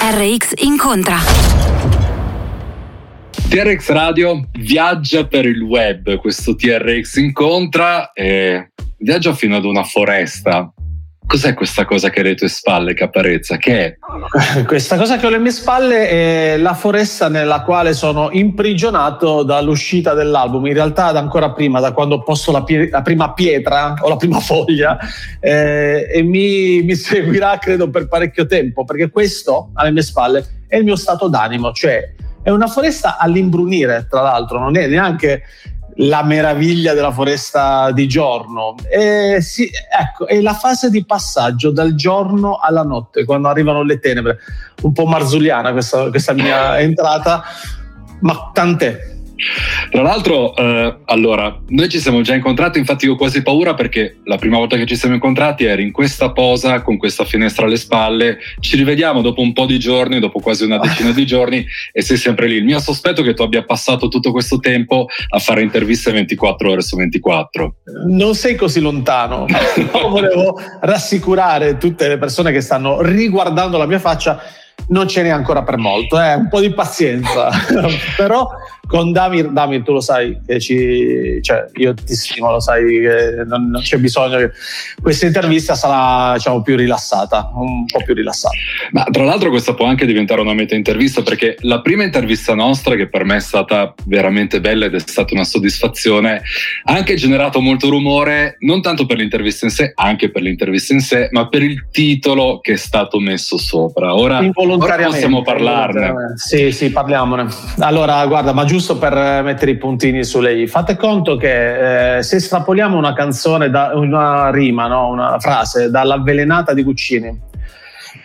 TRX incontra. TRX Radio viaggia per il web, questo TRX incontra e viaggia fino ad una foresta Cos'è questa cosa che hai alle tue spalle, Caparezza? Che è? Questa cosa che ho alle mie spalle è la foresta nella quale sono imprigionato dall'uscita dell'album. In realtà, da ancora prima, da quando ho posto la, pie- la prima pietra o la prima foglia, eh, e mi, mi seguirà, credo, per parecchio tempo, perché questo alle mie spalle è il mio stato d'animo, cioè è una foresta all'imbrunire, tra l'altro, non è neanche la meraviglia della foresta di giorno. E sì, ecco, è la fase di passaggio dal giorno alla notte, quando arrivano le tenebre. Un po' marzuliana questa, questa mia entrata, ma tant'è. Tra l'altro, eh, allora, noi ci siamo già incontrati, infatti io ho quasi paura perché la prima volta che ci siamo incontrati eri in questa posa con questa finestra alle spalle, ci rivediamo dopo un po' di giorni, dopo quasi una decina di giorni e sei sempre lì. Il mio sospetto è che tu abbia passato tutto questo tempo a fare interviste 24 ore su 24. Non sei così lontano, no, volevo rassicurare tutte le persone che stanno riguardando la mia faccia non ce n'è ancora per molto, eh? un po' di pazienza, però con Damir, Damir tu lo sai che ci, cioè, io ti stimo, lo sai che non, non c'è bisogno che questa intervista sarà diciamo, più rilassata, un po' più rilassata. Ma tra l'altro questa può anche diventare una meta intervista perché la prima intervista nostra che per me è stata veramente bella ed è stata una soddisfazione ha anche generato molto rumore, non tanto per l'intervista in sé, anche per l'intervista in sé, ma per il titolo che è stato messo sopra. Ora, ora possiamo parlarne. Sì, sì, parliamone. Allora, guarda, ma giusto giusto per mettere i puntini su lei. Fate conto che eh, se estrapoliamo una canzone, da, una rima, no? una frase dall'avvelenata di Guccini,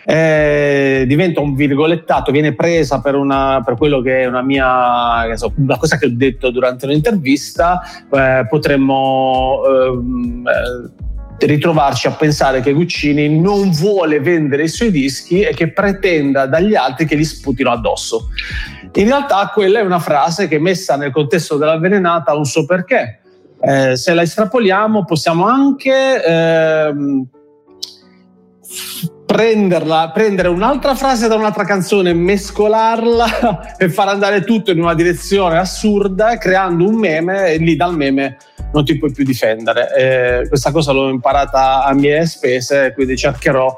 eh, diventa un virgolettato, viene presa per, una, per quello che è una mia, so, una cosa che ho detto durante un'intervista, eh, potremmo ehm, eh, ritrovarci a pensare che Guccini non vuole vendere i suoi dischi e che pretenda dagli altri che li sputino addosso. In realtà quella è una frase che messa nel contesto dell'avvelenata ha un suo perché. Eh, se la estrapoliamo possiamo anche ehm, prenderla, prendere un'altra frase da un'altra canzone, mescolarla e far andare tutto in una direzione assurda, creando un meme e lì dal meme non ti puoi più difendere. Eh, questa cosa l'ho imparata a mie spese, quindi cercherò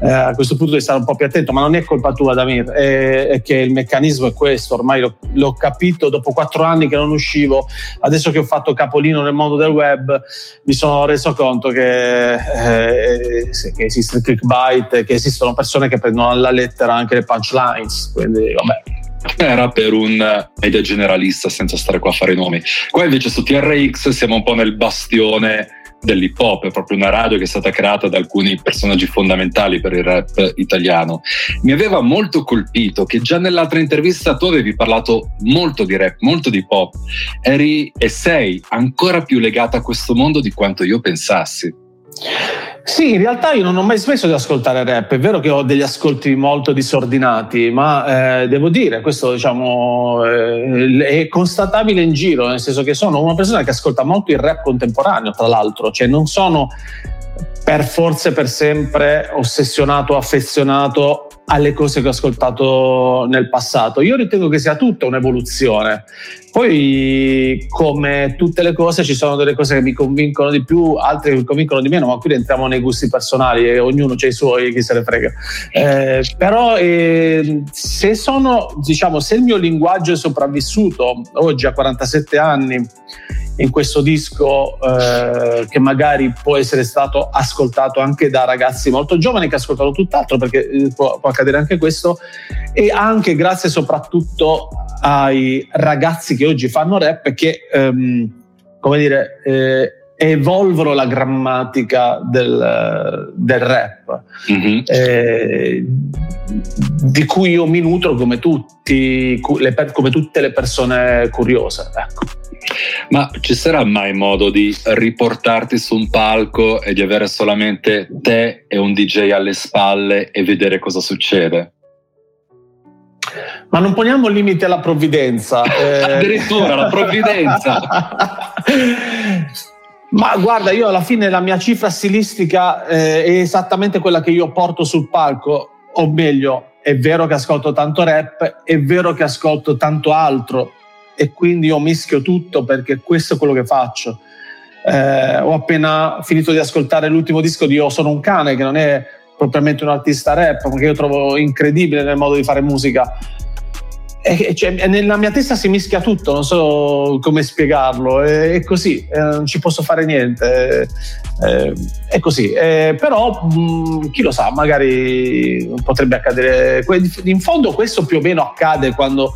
eh, a questo punto di stare un po' più attento, ma non è colpa tua Damir, è, è che il meccanismo è questo, ormai l'ho, l'ho, capito dopo quattro anni che non uscivo, adesso che ho fatto capolino nel mondo del web mi sono reso conto che, eh, che esiste il clickbait, che esistono persone che prendono alla lettera anche le punchlines, quindi vabbè era per un media generalista senza stare qua a fare nomi. Qua invece su TRX siamo un po' nel bastione dell'hip hop, è proprio una radio che è stata creata da alcuni personaggi fondamentali per il rap italiano. Mi aveva molto colpito che già nell'altra intervista tu avevi parlato molto di rap, molto di pop, eri e sei ancora più legata a questo mondo di quanto io pensassi. Sì, in realtà io non ho mai smesso di ascoltare rap. È vero che ho degli ascolti molto disordinati, ma eh, devo dire, questo diciamo, eh, è constatabile in giro, nel senso che sono una persona che ascolta molto il rap contemporaneo, tra l'altro, cioè non sono per forza per sempre ossessionato, affezionato alle cose che ho ascoltato nel passato. Io ritengo che sia tutta un'evoluzione. Poi, come tutte le cose, ci sono delle cose che mi convincono di più, altre che mi convincono di meno, ma qui entriamo nei gusti personali e ognuno ha i suoi, chi se ne frega. Eh, però, eh, se sono, diciamo, se il mio linguaggio è sopravvissuto oggi a 47 anni in questo disco eh, che magari può essere stato ascoltato anche da ragazzi molto giovani che ascoltano tutt'altro perché eh, può, può accadere anche questo e anche grazie soprattutto ai ragazzi che oggi fanno rap che ehm, come dire eh, evolvono la grammatica del, del rap, mm-hmm. eh, di cui io mi nutro come, tutti, come tutte le persone curiose. Ecco. Ma ci sarà mai modo di riportarti su un palco e di avere solamente te e un DJ alle spalle e vedere cosa succede? Ma non poniamo limiti alla provvidenza. Eh... Addirittura la provvidenza. Ma guarda, io alla fine la mia cifra stilistica eh, è esattamente quella che io porto sul palco, o meglio, è vero che ascolto tanto rap, è vero che ascolto tanto altro. E quindi io mischio tutto perché questo è quello che faccio. Eh, ho appena finito di ascoltare l'ultimo disco di Io sono un cane, che non è propriamente un artista rap, ma che io trovo incredibile nel modo di fare musica e, cioè, nella mia testa si mischia tutto, non so come spiegarlo, è, è così, eh, non ci posso fare niente, eh, è così. Eh, però mh, mm, chi lo sa, magari potrebbe accadere. In fondo questo più o meno accade quando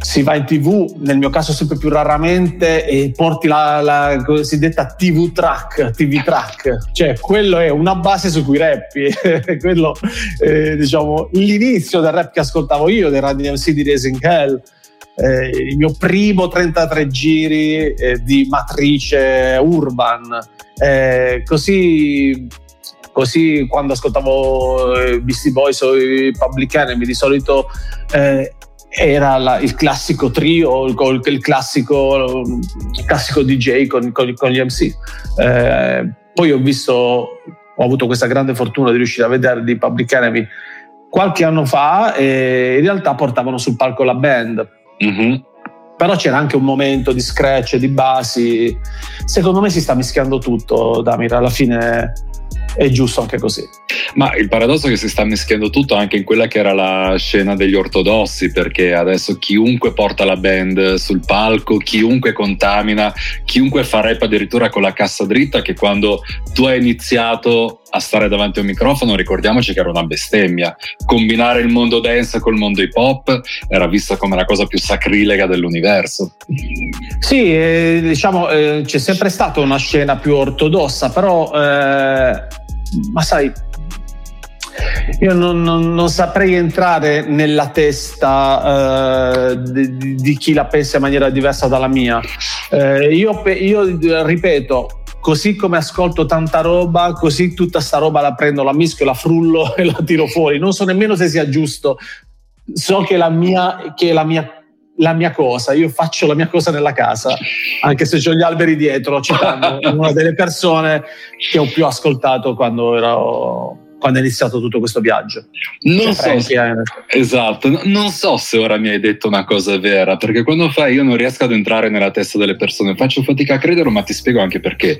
si va in tv, nel mio caso sempre più raramente, e porti la, la cosiddetta TV track, TV track, cioè quello è una base su cui rappi, quello eh, diciamo l'inizio del rap che ascoltavo io, del Radio MC di Raising Hell, eh, il mio primo 33 giri eh, di matrice urban, eh, così così quando ascoltavo eh, Beastie Boys o i Public Enemy di solito eh, era la, il classico trio, il, il, classico, il classico, DJ con, con, con gli MC. Eh, poi ho visto, ho avuto questa grande fortuna di riuscire a vedere di Public Enemy qualche anno fa e in realtà portavano sul palco la band. Mm-hmm. Però c'era anche un momento di scratch, di basi. Secondo me si sta mischiando tutto, Damir. Alla fine è giusto anche così. Ma il paradosso è che si sta mischiando tutto anche in quella che era la scena degli ortodossi, perché adesso chiunque porta la band sul palco, chiunque contamina, chiunque fa rap addirittura con la cassa dritta, che quando tu hai iniziato a stare davanti a un microfono, ricordiamoci che era una bestemmia. Combinare il mondo dance col mondo hip hop era vista come la cosa più sacrilega dell'universo. Sì, eh, diciamo, eh, c'è sempre stata una scena più ortodossa, però, eh, ma sai, io non, non, non, saprei entrare nella testa uh, di, di, chi la pensa in maniera diversa dalla mia. Uh, io, io, ripeto, così come ascolto tanta roba, così tutta sta roba la prendo, la mischio, la frullo e la tiro fuori. Non so nemmeno se sia giusto. So che la mia, che la mia la mia cosa, io faccio la mia cosa nella casa, anche se ho gli alberi dietro, citando una delle persone che ho più ascoltato quando ero quando è iniziato tutto questo viaggio. Non so, se, esatto, non so se ora mi hai detto una cosa vera, perché quando fai io non riesco ad entrare nella testa delle persone, faccio fatica a crederlo, ma ti spiego anche perché.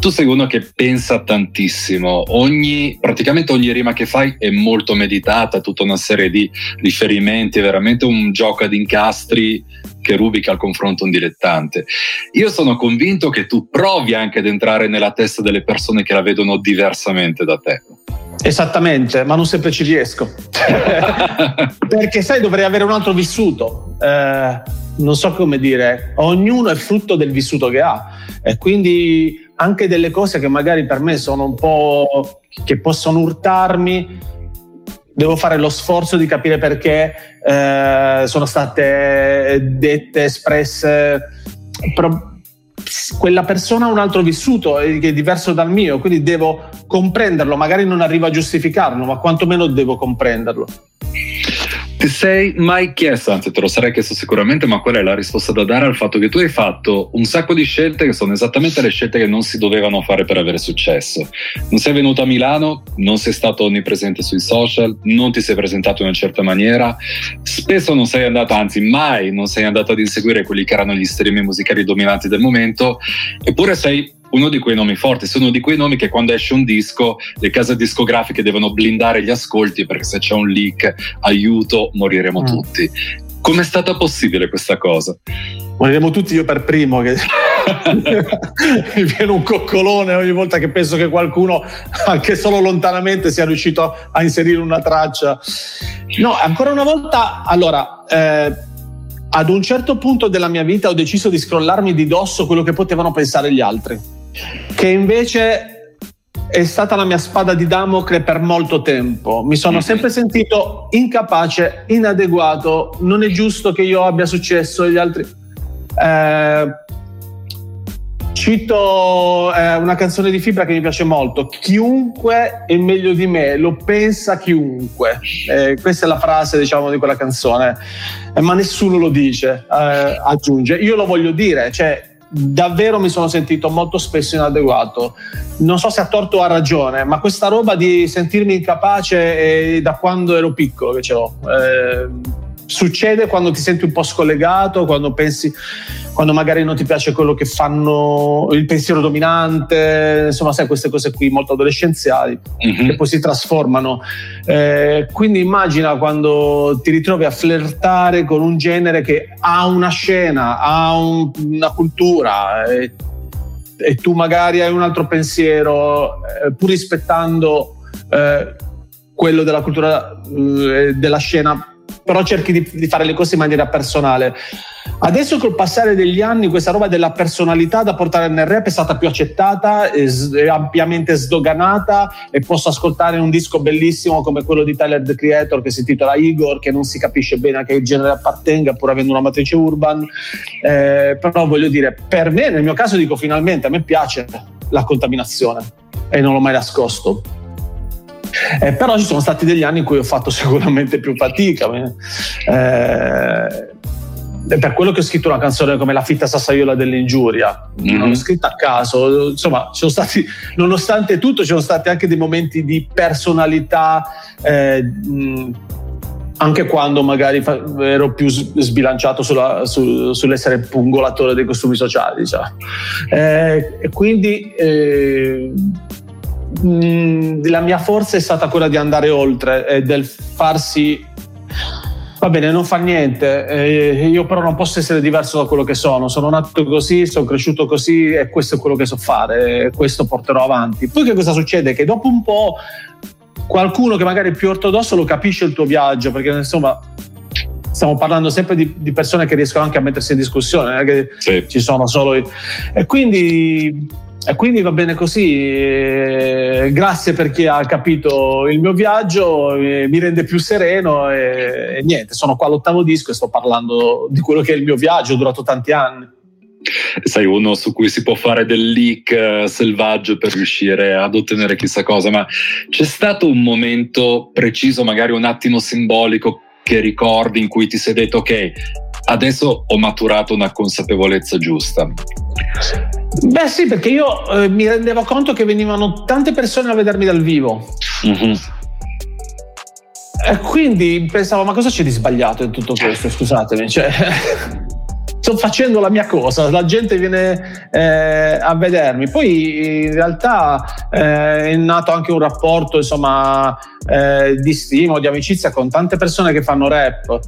Tu sei uno che pensa tantissimo, ogni, praticamente ogni rima che fai è molto meditata, tutta una serie di riferimenti, è veramente un gioco ad incastri che rubica al confronto un dilettante. Io sono convinto che tu provi anche ad entrare nella testa delle persone che la vedono diversamente da te. Esattamente, ma non sempre ci riesco. Perché sai, dovrei avere un altro vissuto. Eh, non so come dire, ognuno è frutto del vissuto che ha e quindi anche delle cose che magari per me sono un po' che possono urtarmi, devo fare lo sforzo di capire perché eh, sono state dette, espresse. Però quella persona ha un altro vissuto che è diverso dal mio, quindi devo comprenderlo, magari non arrivo a giustificarlo, ma quantomeno devo comprenderlo. Ti sei mai chiesto, anzi te lo sarei chiesto sicuramente, ma qual è la risposta da dare al fatto che tu hai fatto un sacco di scelte che sono esattamente le scelte che non si dovevano fare per avere successo. Non sei venuto a Milano, non sei stato onnipresente sui social, non ti sei presentato in una certa maniera, spesso non sei andato, anzi mai non sei andato ad inseguire quelli che erano gli streaming musicali dominanti del momento, eppure sei uno di quei nomi forti, sono di quei nomi che quando esce un disco le case discografiche devono blindare gli ascolti perché se c'è un leak, aiuto, moriremo mm. tutti. Com'è stata possibile questa cosa? Moriremo tutti io per primo che mi viene un coccolone ogni volta che penso che qualcuno anche solo lontanamente sia riuscito a inserire una traccia. No, ancora una volta, allora, eh, ad un certo punto della mia vita ho deciso di scrollarmi di dosso quello che potevano pensare gli altri che invece è stata la mia spada di Damocle per molto tempo. Mi sono mhm. sempre sentito incapace, inadeguato, non è giusto che io abbia successo e gli altri... Eh, cito eh, una canzone di Fibra che mi piace molto, chiunque è meglio di me, lo pensa chiunque. Eh, questa è la frase diciamo di quella canzone, eh, ma nessuno lo dice, eh, aggiunge. Io lo voglio dire, cioè davvero mi sono sentito molto spesso inadeguato. Non so se ha torto o ha ragione, ma questa roba di sentirmi incapace è da quando ero piccolo che ce l'ho. Eh, succede quando ti senti un po' scollegato, quando pensi, quando magari non ti piace quello che fanno, il pensiero dominante, insomma, sai, queste cose qui molto adolescenziali mm-hmm. che poi si trasformano. Eh, quindi immagina quando ti ritrovi a flirtare con un genere che ha una scena, ha un, una cultura. E, e, tu magari hai un altro pensiero, eh, pur rispettando eh, quello della cultura eh, della scena però cerchi di, di, fare le cose in maniera personale. Adesso col passare degli anni questa roba della personalità da portare nel rap è stata più accettata, è, ampiamente sdoganata e posso ascoltare un disco bellissimo come quello di Tyler The Creator che si intitola Igor, che non si capisce bene a che genere appartenga pur avendo una matrice urban, eh, però voglio dire, per me, nel mio caso dico finalmente, a me piace la contaminazione e non l'ho mai nascosto. Eh, però ci sono stati degli anni in cui ho fatto sicuramente più fatica. Eh, per quello che ho scritto una canzone come La fitta sassaiola dell'ingiuria, mm-hmm. non l'ho scritta a caso, insomma, ci sono stati, nonostante tutto, ci sono stati anche dei momenti di personalità. Eh, mh, anche quando magari ero più sbilanciato sulla, su, sull'essere pungolatore dei costumi sociali, diciamo. eh, e quindi eh, Mm, la mia forza è stata quella di andare oltre e del farsi va bene, non fa niente, eh, io però non posso essere diverso da quello che sono, sono nato così, sono cresciuto così e questo è quello che so fare, e questo porterò avanti. Poi che cosa succede? Che dopo un po' qualcuno che magari è più ortodosso lo capisce il tuo viaggio, perché insomma stiamo parlando sempre di, di persone che riescono anche a mettersi in discussione, non è che sì. ci sono solo... E quindi e quindi va bene così. Eh, grazie per chi ha capito il mio viaggio, eh, mi rende più sereno e, e niente, sono qua all'ottavo disco e sto parlando di quello che è il mio viaggio, è durato tanti anni sei uno su cui si può fare del leak eh, selvaggio per riuscire ad ottenere chissà cosa, ma c'è stato un momento preciso, magari un attimo simbolico che ricordi in cui ti sei detto ok, adesso ho maturato una consapevolezza giusta? Beh sì, perché io eh, mi rendevo conto che venivano tante persone a vedermi dal vivo. Mm-hmm. E quindi pensavo, ma cosa c'è di sbagliato in tutto questo? Scusatemi, cioè, sto facendo la mia cosa, la gente viene eh, a vedermi. Poi in realtà eh, è nato anche un rapporto, insomma, eh, di stima, di amicizia con tante persone che fanno rap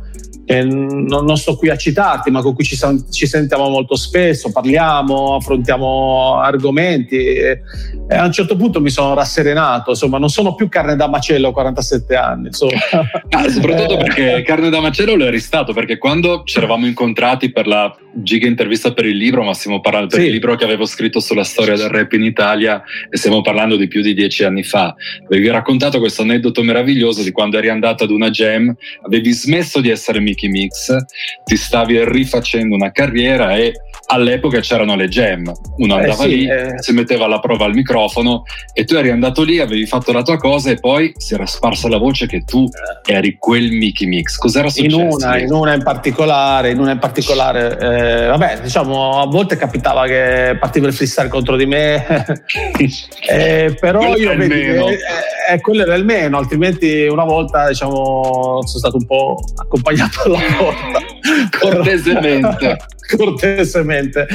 che non, non, sto qui a citarti, ma con cui ci, ci, sentiamo molto spesso, parliamo, affrontiamo argomenti e, e, a un certo punto mi sono rasserenato, insomma non sono più carne da macello a 47 anni. Ah, soprattutto perché carne da macello lo eri stato, perché quando ci eravamo incontrati per la giga intervista per il libro, ma stiamo parlando per sì. il libro che avevo scritto sulla storia del rap in Italia e stiamo parlando di più di dieci anni fa, avevi raccontato questo aneddoto meraviglioso di quando eri andato ad una jam, avevi smesso di essere Mickey Mix, ti stavi rifacendo una carriera e all'epoca c'erano le jam, uno eh andava eh sì, lì, eh... si metteva alla prova al microfono e tu eri andato lì, avevi fatto la tua cosa e poi si era sparsa la voce che tu eri quel Mickey Mix. Cos'era successo? In una, in una in particolare, in una in particolare, eh, vabbè, diciamo, a volte capitava che partiva il freestyle contro di me, eh, però quello io vedi, eh, eh, quello era il meno, altrimenti una volta diciamo, sono stato un po' accompagnato alla porta. Cortesemente. cortesemente.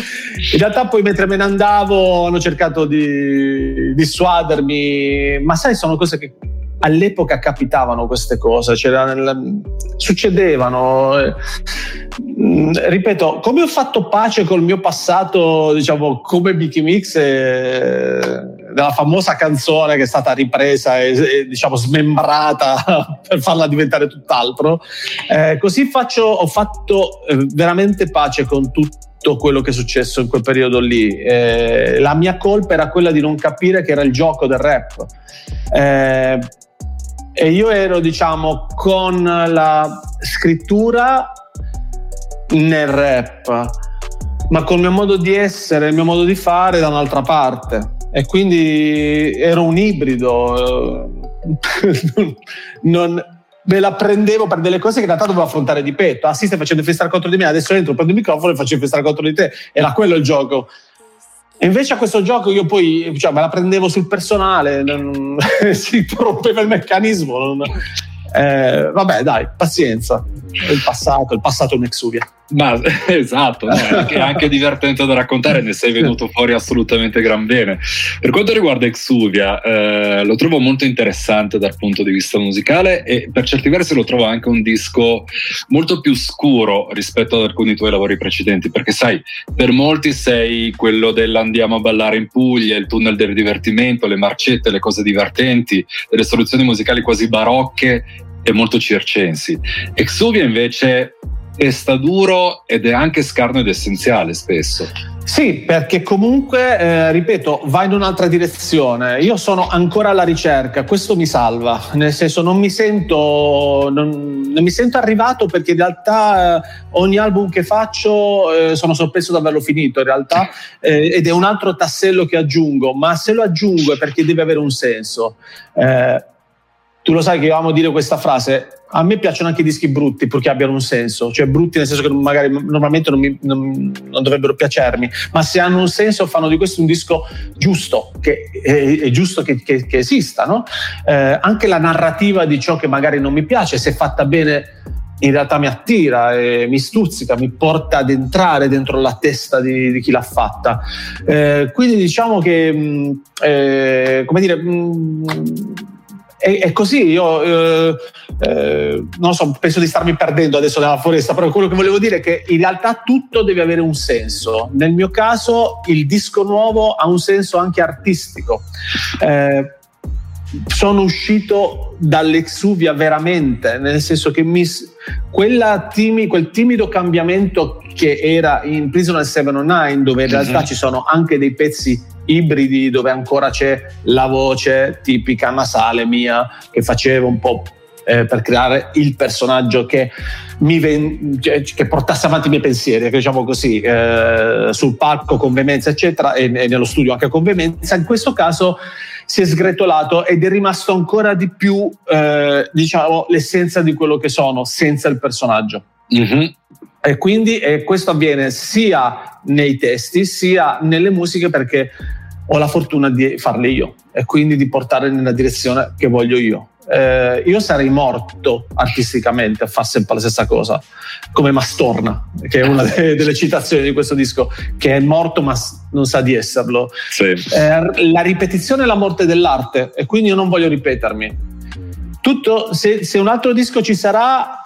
In realtà poi mentre me ne andavo hanno cercato di dissuadermi, ma sai, sono cose che all'epoca capitavano queste cose, nel, succedevano. Eh, ripeto, come ho fatto pace col mio passato, diciamo, come Mickey Mix e, della famosa canzone che è stata ripresa e, e diciamo smembrata per farla diventare tutt'altro, eh, così faccio, ho fatto eh, veramente pace con tutto quello che è successo in quel periodo lì. Eh, la mia colpa era quella di non capire che era il gioco del rap. Eh, e io ero, diciamo, con la scrittura nel rap, ma col mio modo di essere, il mio modo di fare da un'altra parte. E quindi ero un ibrido. non, me la prendevo per delle cose che in realtà dovevo affrontare di petto. Ah, sì, stai facendo festare contro di me, adesso entro, prendo il microfono e faccio festare contro di te. Era quello il gioco. E invece a questo gioco io poi cioè, me la prendevo sul personale, non, si rompeva il meccanismo. Non, eh, vabbè, dai, pazienza. Il passato, il passato è un'exuvia. Ma esatto, no, è, anche, è, anche, divertente da raccontare, ne sei venuto fuori assolutamente gran bene. Per quanto riguarda Exuvia, eh, lo trovo molto interessante dal punto di vista musicale e per certi versi lo trovo anche un disco molto più scuro rispetto ad alcuni tuoi lavori precedenti, perché sai, per molti sei quello dell'andiamo a ballare in Puglia, il tunnel del divertimento, le marcette, le cose divertenti, delle soluzioni musicali quasi barocche e molto circensi. Exuvia invece sta duro ed è anche scarno ed essenziale spesso. Sì, perché comunque, eh, ripeto, va in un'altra direzione. Io sono ancora alla ricerca, questo mi salva, nel senso non mi sento, non, non mi sento arrivato perché in realtà eh, ogni album che faccio eh, sono sorpreso di averlo finito in realtà eh, ed è un altro tassello che aggiungo, ma se lo aggiungo è perché deve avere un senso. Eh, tu lo sai che io amo dire questa frase, a me piacciono anche i dischi brutti purché abbiano un senso, cioè brutti nel senso che magari normalmente non, mi, non, non dovrebbero piacermi, ma se hanno un senso fanno di questo un disco giusto, che è, è giusto che, che, che esista. No? Eh, anche la narrativa di ciò che magari non mi piace, se fatta bene in realtà mi attira, mi stuzzica, mi porta ad entrare dentro la testa di, di chi l'ha fatta. Eh, quindi diciamo che, mm, eh, come dire, mh, è, è così, io eh, eh, non so, penso di starmi perdendo adesso nella foresta, però quello che volevo dire è che in realtà tutto deve avere un senso. Nel mio caso il disco nuovo ha un senso anche artistico. Eh, sono uscito dall'Exuvia veramente, nel senso che mi, timi, quel timido cambiamento che era in Prisoner 709, dove in realtà mm-hmm. ci sono anche dei pezzi ibridi, dove ancora c'è la voce tipica nasale mia che facevo un po' eh, per creare il personaggio che, mi ven- che portasse avanti i miei pensieri, diciamo così, eh, sul palco con veemenza, eccetera, e, e nello studio anche con veemenza. In questo caso si è sgretolato ed è rimasto ancora di più, eh, diciamo, l'essenza di quello che sono senza il personaggio. Mm-hmm. E quindi eh, questo avviene sia nei testi sia nelle musiche perché ho la fortuna di farle io e quindi di portare nella direzione che voglio io eh, io sarei morto artisticamente a fare sempre la stessa cosa, come Mastorna, che è una delle, delle citazioni di questo disco, che è morto ma non sa di esserlo. Sì. Eh, la ripetizione è la morte dell'arte e quindi io non voglio ripetermi. Tutto, se, se un altro disco ci sarà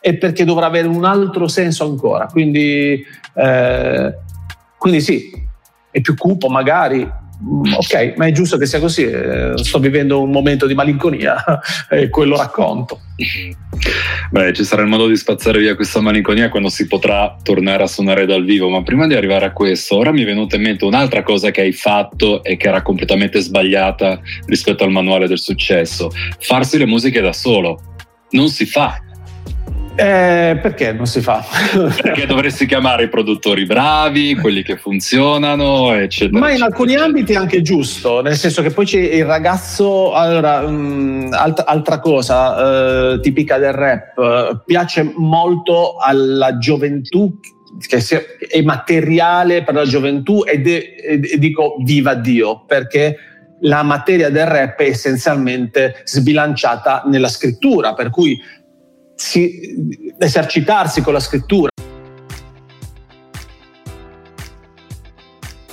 è perché dovrà avere un altro senso ancora, quindi, eh, quindi sì, è più cupo magari, Mm, ok, ma è giusto che sia così. Eh, sto vivendo un momento di malinconia e quello racconto. Beh, ci sarà il modo di spazzare via questa malinconia quando si potrà tornare a suonare dal vivo. Ma prima di arrivare a questo, ora mi è venuta in mente un'altra cosa che hai fatto e che era completamente sbagliata rispetto al manuale del successo: farsi le musiche da solo. Non si fa. Eh, perché non si fa? perché dovresti chiamare i produttori bravi, quelli che funzionano, eccetera. Ma in eccetera, alcuni ambiti è anche giusto, nel senso che poi c'è il ragazzo, allora, mh, alt- altra cosa eh, tipica del rap, eh, piace molto alla gioventù che è materiale per la gioventù ed è, e dico viva Dio, perché la materia del rap è essenzialmente sbilanciata nella scrittura, per cui si- esercitarsi con la scrittura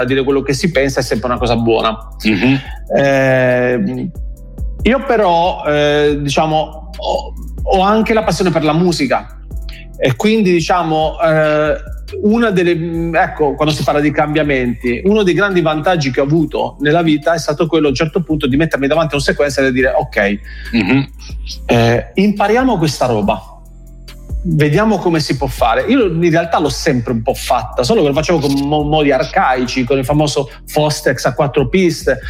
A dire quello che si pensa è sempre una cosa buona. Mhm. Eh, io però, eh, diciamo, ho, ho anche la passione per la musica e quindi, diciamo, eh, una delle, ecco, quando si parla di cambiamenti, uno dei grandi vantaggi che ho avuto nella vita è stato quello a un certo punto di mettermi davanti a un sequencer e dire, ok, Mhm. eh, impariamo questa roba. Vediamo come si può fare. Io in realtà l'ho sempre un po' fatta, solo che lo facevo con mo- modi arcaici, con il famoso Fostex a quattro piste,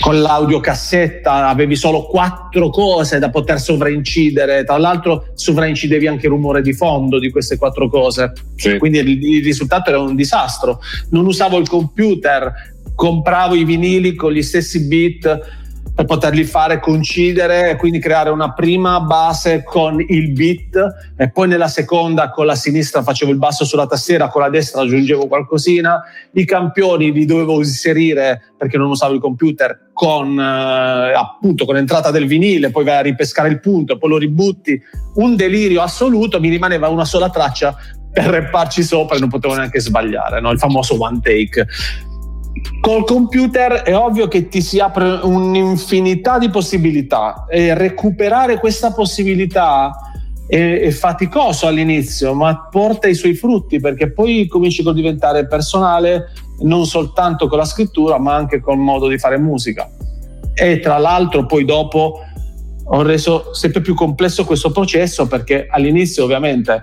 con l'audiocassetta avevi solo quattro cose da poter sovraincidere. Tra l'altro, sovraincidevi anche il rumore di fondo di queste quattro cose. Sì. Quindi il, il risultato era un disastro. Non usavo il computer, compravo i vinili con gli stessi beat per poterli fare coincidere e quindi creare una prima base con il beat e poi nella seconda con la sinistra facevo il basso sulla tastiera, con la destra aggiungevo qualcosina, i campioni li dovevo inserire perché non usavo il computer con eh, appunto con l'entrata del vinile, poi vai a ripescare il punto, poi lo ributti, un delirio assoluto, mi rimaneva una sola traccia per repparci sopra e non potevo neanche sbagliare, no? il famoso one take. Col computer è ovvio che ti si apre un'infinità di possibilità e recuperare questa possibilità è, è faticoso all'inizio, ma porta i suoi frutti perché poi cominci col diventare personale non soltanto con la scrittura, ma anche col modo di fare musica. E tra l'altro poi dopo ho reso sempre più complesso questo processo perché all'inizio ovviamente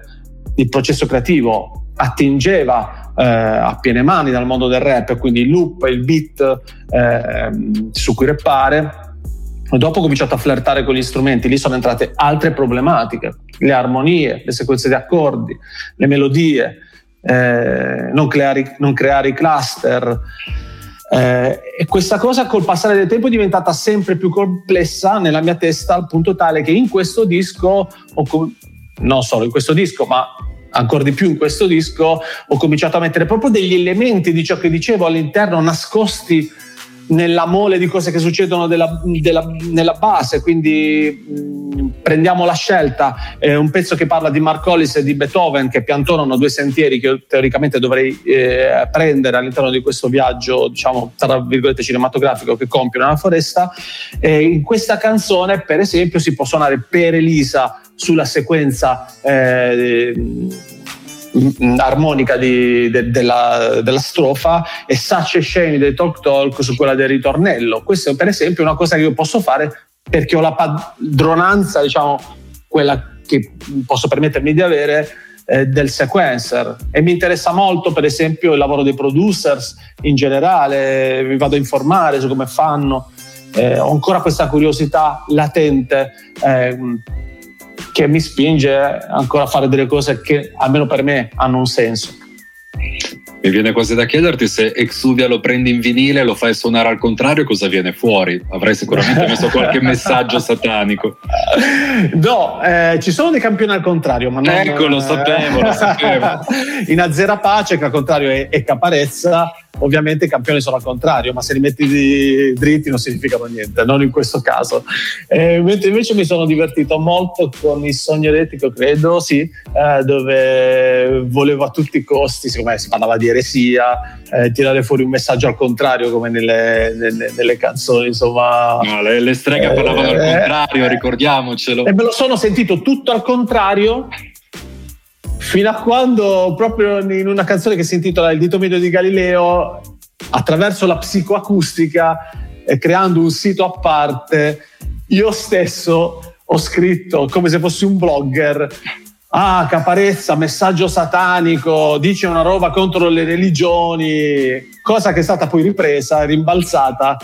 il processo creativo attingeva eh, a piene mani dal mondo del rap, quindi il loop, il beat eh, su cui rappare. Dopo ho cominciato a flirtare con gli strumenti, lì sono entrate altre problematiche, le armonie, le sequenze di accordi, le melodie, eh, non, creare, non creare i cluster. Eh, e questa cosa col passare del tempo è diventata sempre più complessa nella mia testa al punto tale che in questo disco, ho com- non solo in questo disco, ma ancora di più in questo disco, ho cominciato a mettere proprio degli elementi di ciò che dicevo all'interno nascosti nella mole di cose che succedono della, della, nella base, quindi mh, prendiamo la scelta, è un pezzo che parla di Mark Hollis e di Beethoven che piantonano due sentieri che io teoricamente dovrei eh, prendere all'interno di questo viaggio, diciamo, tra virgolette cinematografico che compio nella foresta. E in questa canzone, per esempio, si può suonare per Elisa sulla sequenza eh, armonica di, de, della, della, strofa e a Shame dei Talk Talk su quella del ritornello. Questo per esempio è una cosa che io posso fare perché ho la padronanza, diciamo, quella che posso permettermi di avere eh, del sequencer e mi interessa molto per esempio il lavoro dei producers in generale, mi vado a informare su come fanno, eh, ho ancora questa curiosità latente. Eh, che mi spinge ancora a fare delle cose che almeno per me hanno un senso. Mi viene quasi da chiederti se Exuvia lo prendi in vinile e lo fai suonare al contrario, cosa viene fuori? Avrei sicuramente messo qualche messaggio satanico. No, eh, ci sono dei campioni al contrario, ma non, Ecco, lo sapevo, lo sapevo. in Azzera Pace, che al contrario è, è Caparezza, ovviamente i campioni sono al contrario, ma se li metti dritti non significano niente, non in questo caso. Eh, mentre invece mi sono divertito molto con il sogno eretico, credo, sì, eh, dove volevo a tutti i costi, siccome si parlava di eresia, eh, tirare fuori un messaggio al contrario come nelle, nelle, nelle canzoni, insomma. No, le, le streghe parlavano al eh, contrario, ricordiamocelo. E me lo sono sentito tutto al contrario fino a quando proprio in una canzone che si intitola Il dito medio di Galileo, attraverso la psicoacustica e creando un sito a parte, io stesso ho scritto come se fossi un blogger. Ah, caparezza, messaggio satanico, dice una roba contro le religioni, cosa che è stata poi ripresa, rimbalzata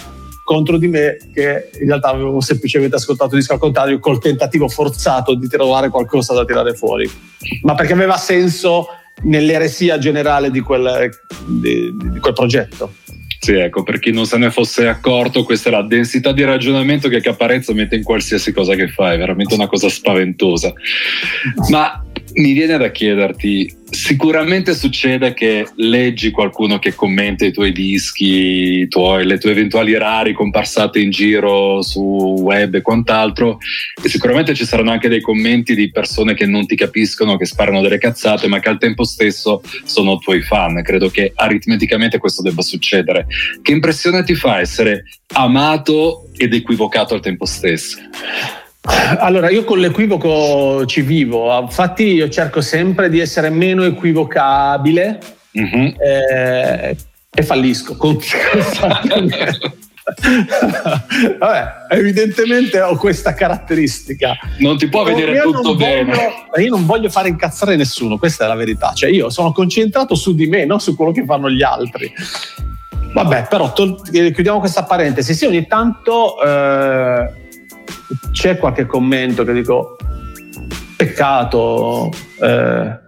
contro di me che in realtà avevo semplicemente ascoltato il disco al contrario col tentativo forzato di trovare qualcosa da tirare fuori, ma perché aveva senso nell'eresia generale di quel, di, di quel progetto. Sì, ecco, per chi non se ne fosse accorto, questa è la densità di ragionamento che Caparezza mette in qualsiasi cosa che fa, è veramente una cosa spaventosa. Ma mi viene da chiederti, sicuramente succede che leggi qualcuno che commenta i tuoi dischi, i tuoi, le tue eventuali rari comparsate in giro su web e quant'altro, e sicuramente ci saranno anche dei commenti di persone che non ti capiscono, che sparano delle cazzate, ma che al tempo stesso sono tuoi fan. Credo che aritmeticamente questo debba succedere. Che impressione ti fa essere amato ed equivocato al tempo stesso? Allora, io con l'equivoco ci vivo, infatti io cerco sempre di essere meno equivocabile mm-hmm. eh, e fallisco. Vabbè, evidentemente ho questa caratteristica. Non ti può vedere tutto bene. Voglio, io non voglio fare incazzare nessuno, questa è la verità. Cioè, io sono concentrato su di me, non su quello che fanno gli altri. Vabbè, però to- chiudiamo questa parentesi. Sì, ogni tanto. Eh, c'è qualche commento che dico peccato, eh,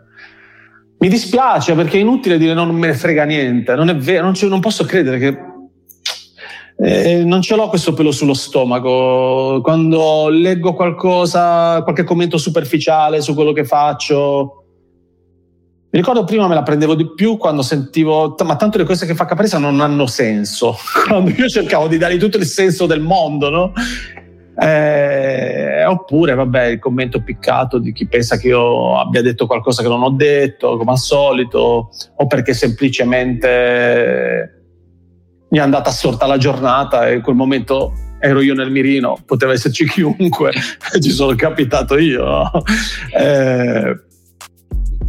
mi dispiace perché è inutile dire no, non me ne frega niente, non è vero, non, non posso credere che eh, non ce l'ho questo pelo sullo stomaco. Quando leggo qualcosa, qualche commento superficiale su quello che faccio, mi ricordo prima me la prendevo di più quando sentivo, ma tanto le cose che fa Capresa non hanno senso. Quando io cercavo di dargli tutto il senso del mondo, no? Eh, oppure, vabbè, il commento piccato di chi pensa che io abbia detto qualcosa che non ho detto, come al solito, o perché semplicemente mi è andata assorta la giornata e in quel momento ero io nel mirino, poteva esserci chiunque, ci sono capitato io. Eh,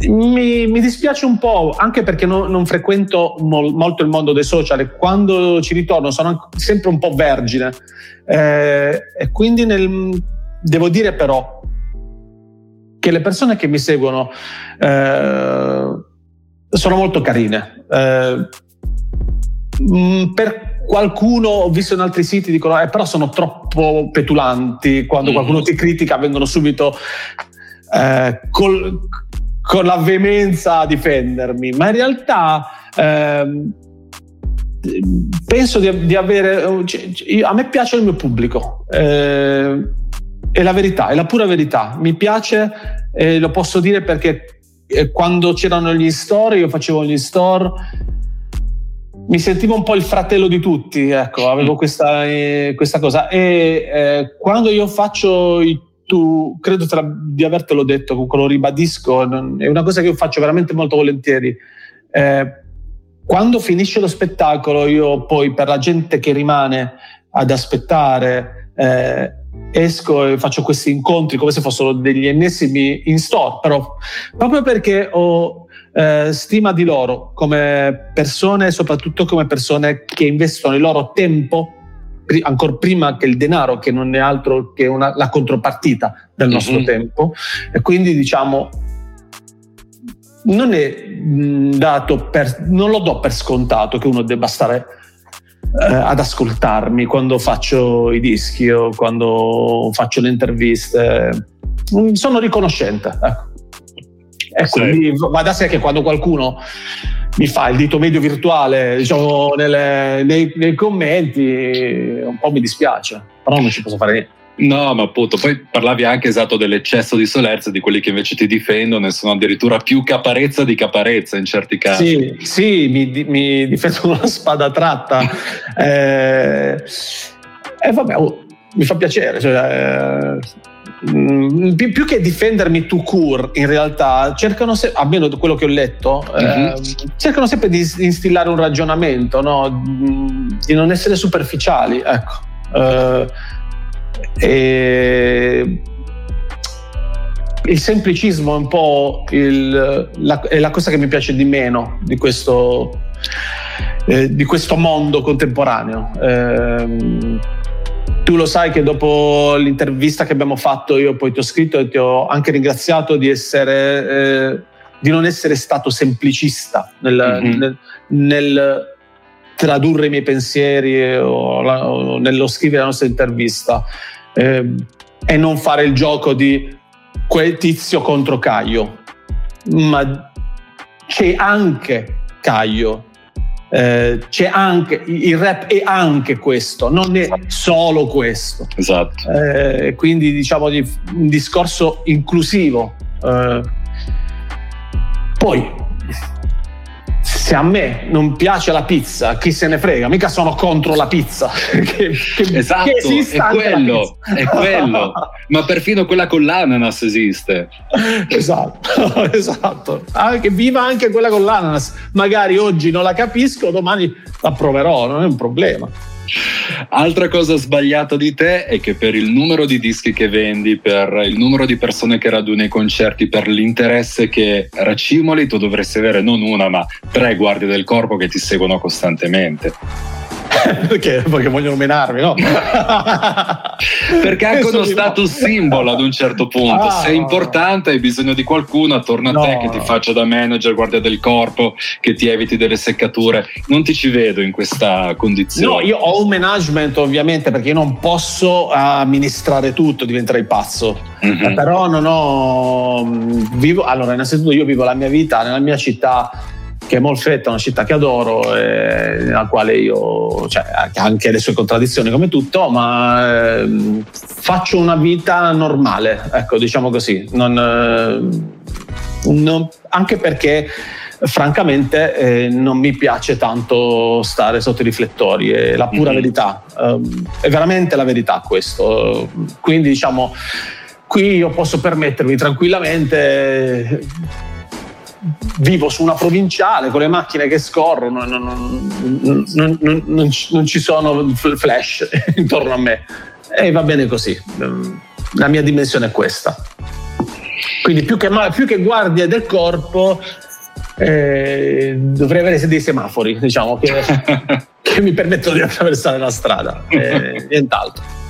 mi, mi, dispiace un po', anche perché no, non frequento mol, molto il mondo dei social e quando ci ritorno sono sempre un po' vergine. Eh, e quindi nel, devo dire però che le persone che mi seguono eh, sono molto carine. Eh, mm, per qualcuno ho visto in altri siti dicono eh, però sono troppo petulanti quando mm. qualcuno ti critica vengono subito eh, col, con la veemenza a difendermi, ma in realtà ehm, penso di, di avere... Cioè, a me piace il mio pubblico, eh, è la verità, è la pura verità. Mi piace e lo posso dire perché eh, quando c'erano gli store, io facevo gli store mi sentivo un po' il fratello di tutti, ecco, avevo questa, eh, questa cosa. E eh, quando io faccio i tu, credo tra, di avertelo detto, comunque lo ribadisco, non, è una cosa che io faccio veramente molto volentieri. Eh, quando finisce lo spettacolo, io poi per la gente che rimane ad aspettare, eh, esco e faccio questi incontri come se fossero degli ennesimi in store, però proprio perché ho eh, stima di loro come persone, soprattutto come persone che investono il loro tempo ancora prima che il denaro, che non è altro che una, la contropartita del mhm. nostro mm-hmm. tempo. E quindi diciamo, non è dato per, non lo do per scontato che uno debba stare eh, ad ascoltarmi quando faccio i dischi o quando faccio le interviste. Sono riconoscente. Ecco. E quindi va da sé che quando qualcuno mi fa il dito medio virtuale diciamo, nelle, nei, nei, commenti, un po' mi dispiace, però non ci posso fare niente. No, ma appunto, poi parlavi anche esatto dell'eccesso di solerzia di quelli che invece ti difendono e sono addirittura più caparezza di caparezza in certi casi. Sì, sì mi, mi difendo con una spada tratta. e eh, eh, vabbè, oh, mi fa piacere. Cioè, eh, Mm, più, più, che difendermi tu cure, in realtà cercano, se, almeno quello che ho letto, mm-hmm. eh, cercano sempre di instillare un ragionamento, no? Mm, di non essere superficiali. Ecco. Eh, e il semplicismo è un po' il, la, è la cosa che mi piace di meno di questo, eh, di questo mondo contemporaneo. Eh, tu lo sai che dopo l'intervista che abbiamo fatto io poi ti ho scritto e ti ho anche ringraziato di, essere, eh, di non essere stato semplicista nel, mm-hmm. nel, nel tradurre i miei pensieri o, la, o, nello scrivere la nostra intervista eh, e non fare il gioco di quel tizio contro Caio, ma c'è anche Caio eh, c'è anche il rap è anche questo, non è solo questo. Esatto. Eh, quindi diciamo di un discorso inclusivo. Eh, poi se a me non piace la pizza, chi se ne frega, mica sono contro la pizza. che, che, esatto, che è quello, è quello. Ma perfino quella con l'ananas esiste. Esatto, esatto. Anche, viva anche quella con l'ananas. Magari oggi non la capisco, domani la proverò, non è un problema. Altra cosa sbagliata di te è che per il numero di dischi che vendi, per il numero di persone che raduni ai concerti, per l'interesse che racimoli, tu dovresti avere non una ma tre guardie del corpo che ti seguono costantemente. perché? Perché vogliono menarmi, no? perché anche uno status symbol ad un certo punto. Ah, Sei importante, hai bisogno di qualcuno attorno a no. te che ti faccia da manager, guardia del corpo, che ti eviti delle seccature. Non ti ci vedo in questa condizione. No, io ho un management ovviamente perché io non posso amministrare tutto, diventerei pazzo. Mm-hmm. Però non ho. Vivo, allora, innanzitutto io vivo la mia vita nella mia città che è Molfetta, una città che adoro, eh, nella quale io, cioè, anche le sue contraddizioni come tutto, ma eh, faccio una vita normale, ecco, diciamo così. Non, eh, non, anche perché francamente eh, non mi piace tanto stare sotto i riflettori, è la pura mm-hmm. verità, ehm, è veramente la verità questo. Quindi diciamo, qui io posso permettermi tranquillamente vivo su una provinciale con le macchine che scorrono, non, non, non, non ci sono flash intorno a me e va bene così. La mia dimensione è questa. Quindi più che, più che guardia del corpo eh, dovrei avere dei semafori, diciamo, che, che mi permettono di attraversare la strada, eh, nient'altro.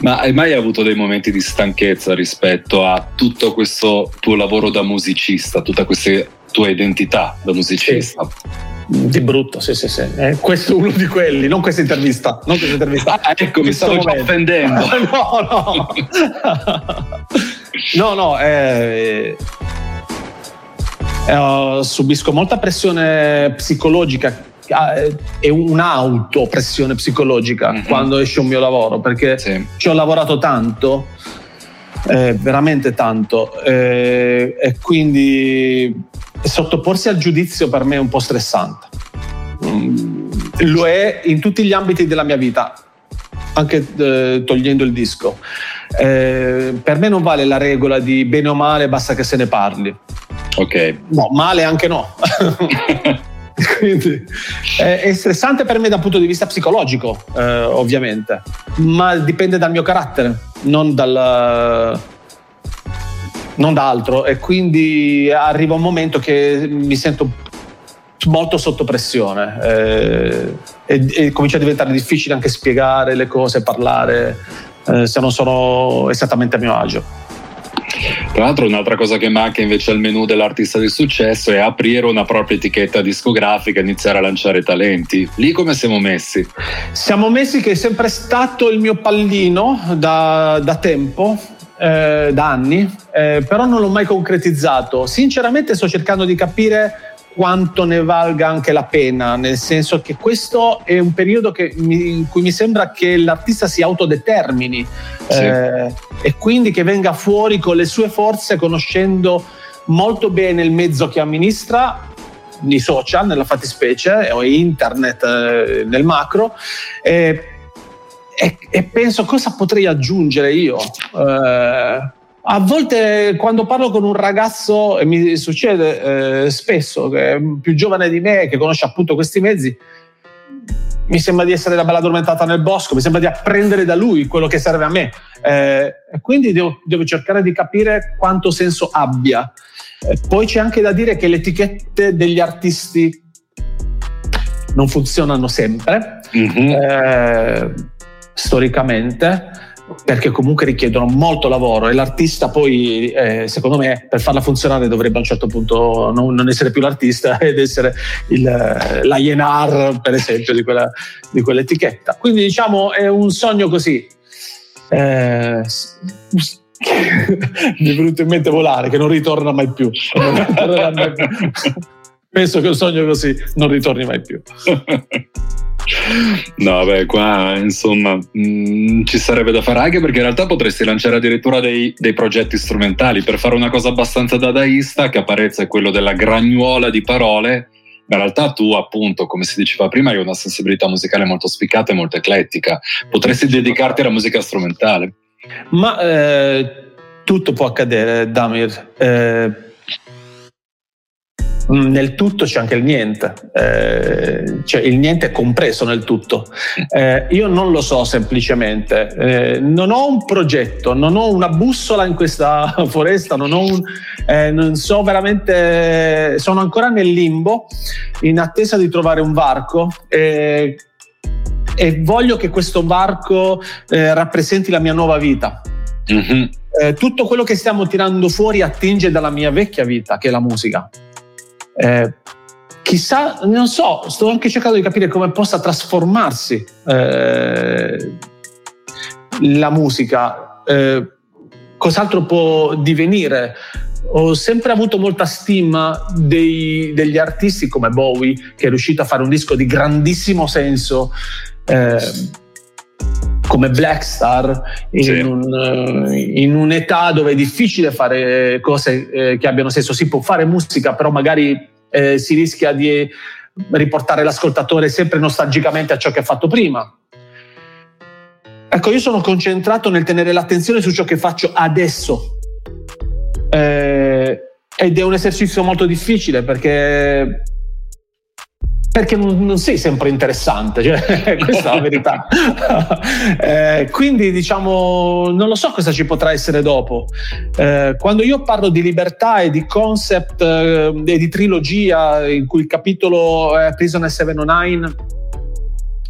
Ma hai mai avuto dei momenti di stanchezza rispetto a tutto questo tuo lavoro da musicista, tutta questa tua identità da musicista? Sì. Di brutto, sì, sì, sì. Eh, questo è uno di quelli, non questa intervista. Non questa intervista. Ah, ecco, mi stavo già offendendo. no, no. no, no, eh, eh, subisco molta pressione psicologica è un'autopressione psicologica mm-hmm. quando esce un mio lavoro perché sì. ci ho lavorato tanto eh, veramente tanto eh, e quindi sottoporsi al giudizio per me è un po' stressante mm, lo è in tutti gli ambiti della mia vita, anche eh, togliendo il disco. Eh, per me non vale la regola di bene o male, basta che se ne parli. Ok. No, male anche no. Quindi, è stressante per me dal punto di vista psicologico, eh, ovviamente, ma dipende dal mio carattere, non dal non da altro e quindi arriva un momento che mi sento molto sotto pressione eh, e, e, comincia a diventare difficile anche spiegare le cose, parlare eh, se non sono esattamente a mio agio. Tra l'altro un'altra cosa che manca invece al menu dell'artista di successo è aprire una propria etichetta discografica e iniziare a lanciare talenti. Lì come siamo messi? Siamo messi che è sempre stato il mio pallino da, da tempo, eh, da anni, eh, però non l'ho mai concretizzato. Sinceramente sto cercando di capire quanto ne valga anche la pena, nel senso che questo è un periodo mi, in cui mi sembra che l'artista si autodetermini sì. eh, e quindi che venga fuori con le sue forze, conoscendo molto bene il mezzo che amministra, i social nella fattispecie o internet eh, nel macro. Eh, e, e, penso cosa potrei aggiungere io. Eh, a volte quando parlo con un ragazzo, e mi succede eh, spesso, che è più giovane di me, che conosce appunto questi mezzi, mi sembra di essere la bella addormentata nel bosco, mi sembra di apprendere da lui quello che serve a me. Eh, quindi devo, devo, cercare di capire quanto senso abbia. Eh, poi c'è anche da dire che le etichette degli artisti non funzionano sempre, mm-hmm. storicamente perché comunque richiedono molto lavoro e l'artista poi eh, secondo me per farla funzionare dovrebbe a un certo punto non, non essere più l'artista ed essere il, l'Ienar per esempio di, quella, di quell'etichetta. Quindi diciamo è un sogno così. Eh, mi è venuto in mente volare che non ritorna mai più, mai più. penso che un sogno così non ritorni mai più No, beh, qua insomma mh, mm, ci sarebbe da fare anche perché in realtà potresti lanciare addirittura dei, dei, progetti strumentali per fare una cosa abbastanza dadaista che apparezza quello della gragnuola di parole. Ma in realtà tu, appunto, come si diceva prima, hai una sensibilità musicale molto spiccata e molto eclettica. Potresti dedicarti alla musica strumentale. Ma eh, tutto può accadere, Damir. Eh, nel tutto c'è anche il niente, eh, cioè il niente è compreso nel tutto. Eh, io non lo so semplicemente, eh, non ho un progetto, non ho una bussola in questa foresta, non, un, eh, non so veramente, sono ancora nel limbo in attesa di trovare un varco eh, e voglio che questo varco eh, rappresenti la mia nuova vita. Mm-hmm. tutto quello che stiamo tirando fuori attinge dalla mia vecchia vita, che è la musica. Eh, chissà, non so, sto anche cercando di capire come possa trasformarsi eh, la musica, eh, cos'altro può divenire. Ho sempre avuto molta stima dei, degli artisti come Bowie, che è riuscito a fare un disco di grandissimo senso. Eh, come Blackstar in, sì. un, eh, in, un'età dove è difficile fare cose eh, che abbiano senso. Si può fare musica, però magari eh, si rischia di riportare l'ascoltatore sempre nostalgicamente a ciò che ha fatto prima. Ecco, io sono concentrato nel tenere l'attenzione su ciò che faccio adesso. Eh, ed è un esercizio molto difficile perché perché non, non, sei sempre interessante, cioè, questa è la verità. eh, quindi diciamo, non lo so cosa ci potrà essere dopo. Eh, quando io parlo di libertà e di concept eh, e di trilogia, in cui il capitolo eh, Prisoner 709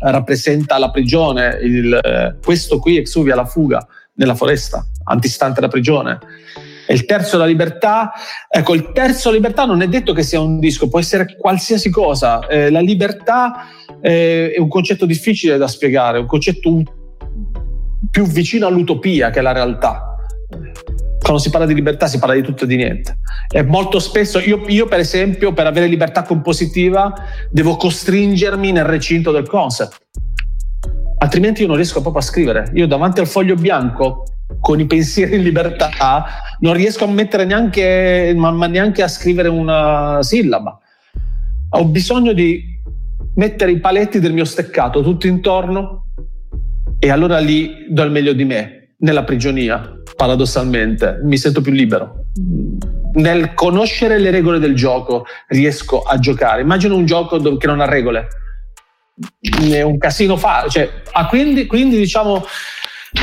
rappresenta la prigione, il, eh, questo qui Exuvia la fuga nella foresta, antistante la prigione e il terzo la libertà. Ecco, il terzo libertà non è detto che sia un disco, può essere qualsiasi cosa. Eh, la libertà eh, è un concetto difficile da spiegare, un concetto più vicino all'utopia che alla realtà. Quando si parla di libertà si parla di tutto e di niente. E molto spesso, io, io per esempio, per avere libertà compositiva, devo costringermi nel recinto del concept altrimenti io non riesco proprio a scrivere. Io davanti al foglio bianco con i pensieri in libertà non riesco a mettere neanche, ma neanche a scrivere una sillaba. Ho bisogno di mettere i paletti del mio steccato tutto intorno e allora lì do il meglio di me, nella prigionia, paradossalmente, mi sento più libero. Nel conoscere le regole del gioco riesco a giocare. Immagino un gioco che non ha regole, è un casino fa. Cioè, ah, quindi, quindi diciamo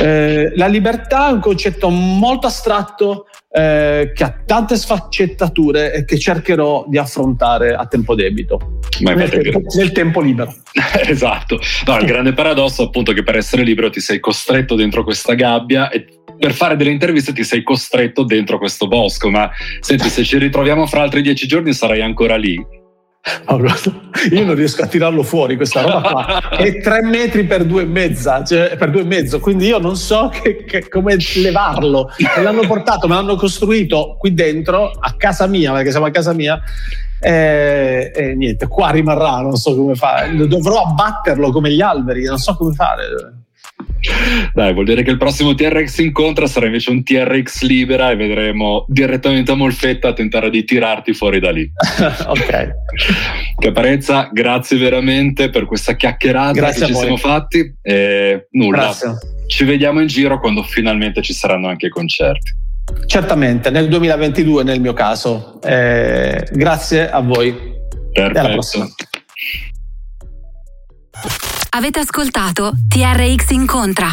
eh, la libertà è un concetto molto astratto eh, che ha tante sfaccettature e che cercherò di affrontare a tempo debito. Nel tempo, nel, tempo, libero. Esatto. No, il grande paradosso appunto che per essere libero ti sei costretto dentro questa gabbia e per fare delle interviste ti sei costretto dentro questo bosco ma senti se ci ritroviamo fra altri dieci giorni sarai ancora lì io non riesco a tirarlo fuori questa roba qua. È tre metri per due e mezza cioè per due e mezzo quindi io non so che, che, come levarlo. Me l'hanno portato me l'hanno costruito qui dentro a casa mia perché siamo a casa mia e, e niente qua rimarrà non so come fare dovrò abbatterlo come gli alberi non so come fare dai, vuol dire che il prossimo TRX incontra sarà invece un TRX libera e vedremo direttamente a Molfetta a tentare di tirarti fuori da lì. ok. Caparezza, grazie veramente per questa chiacchierata grazie che ci siamo fatti. E nulla. Grazie. Ci vediamo in giro quando finalmente ci saranno anche i concerti. Certamente, nel 2022 nel mio caso. Eh, grazie a voi. Perfetto. E alla prossima. Avete ascoltato TRX Incontra.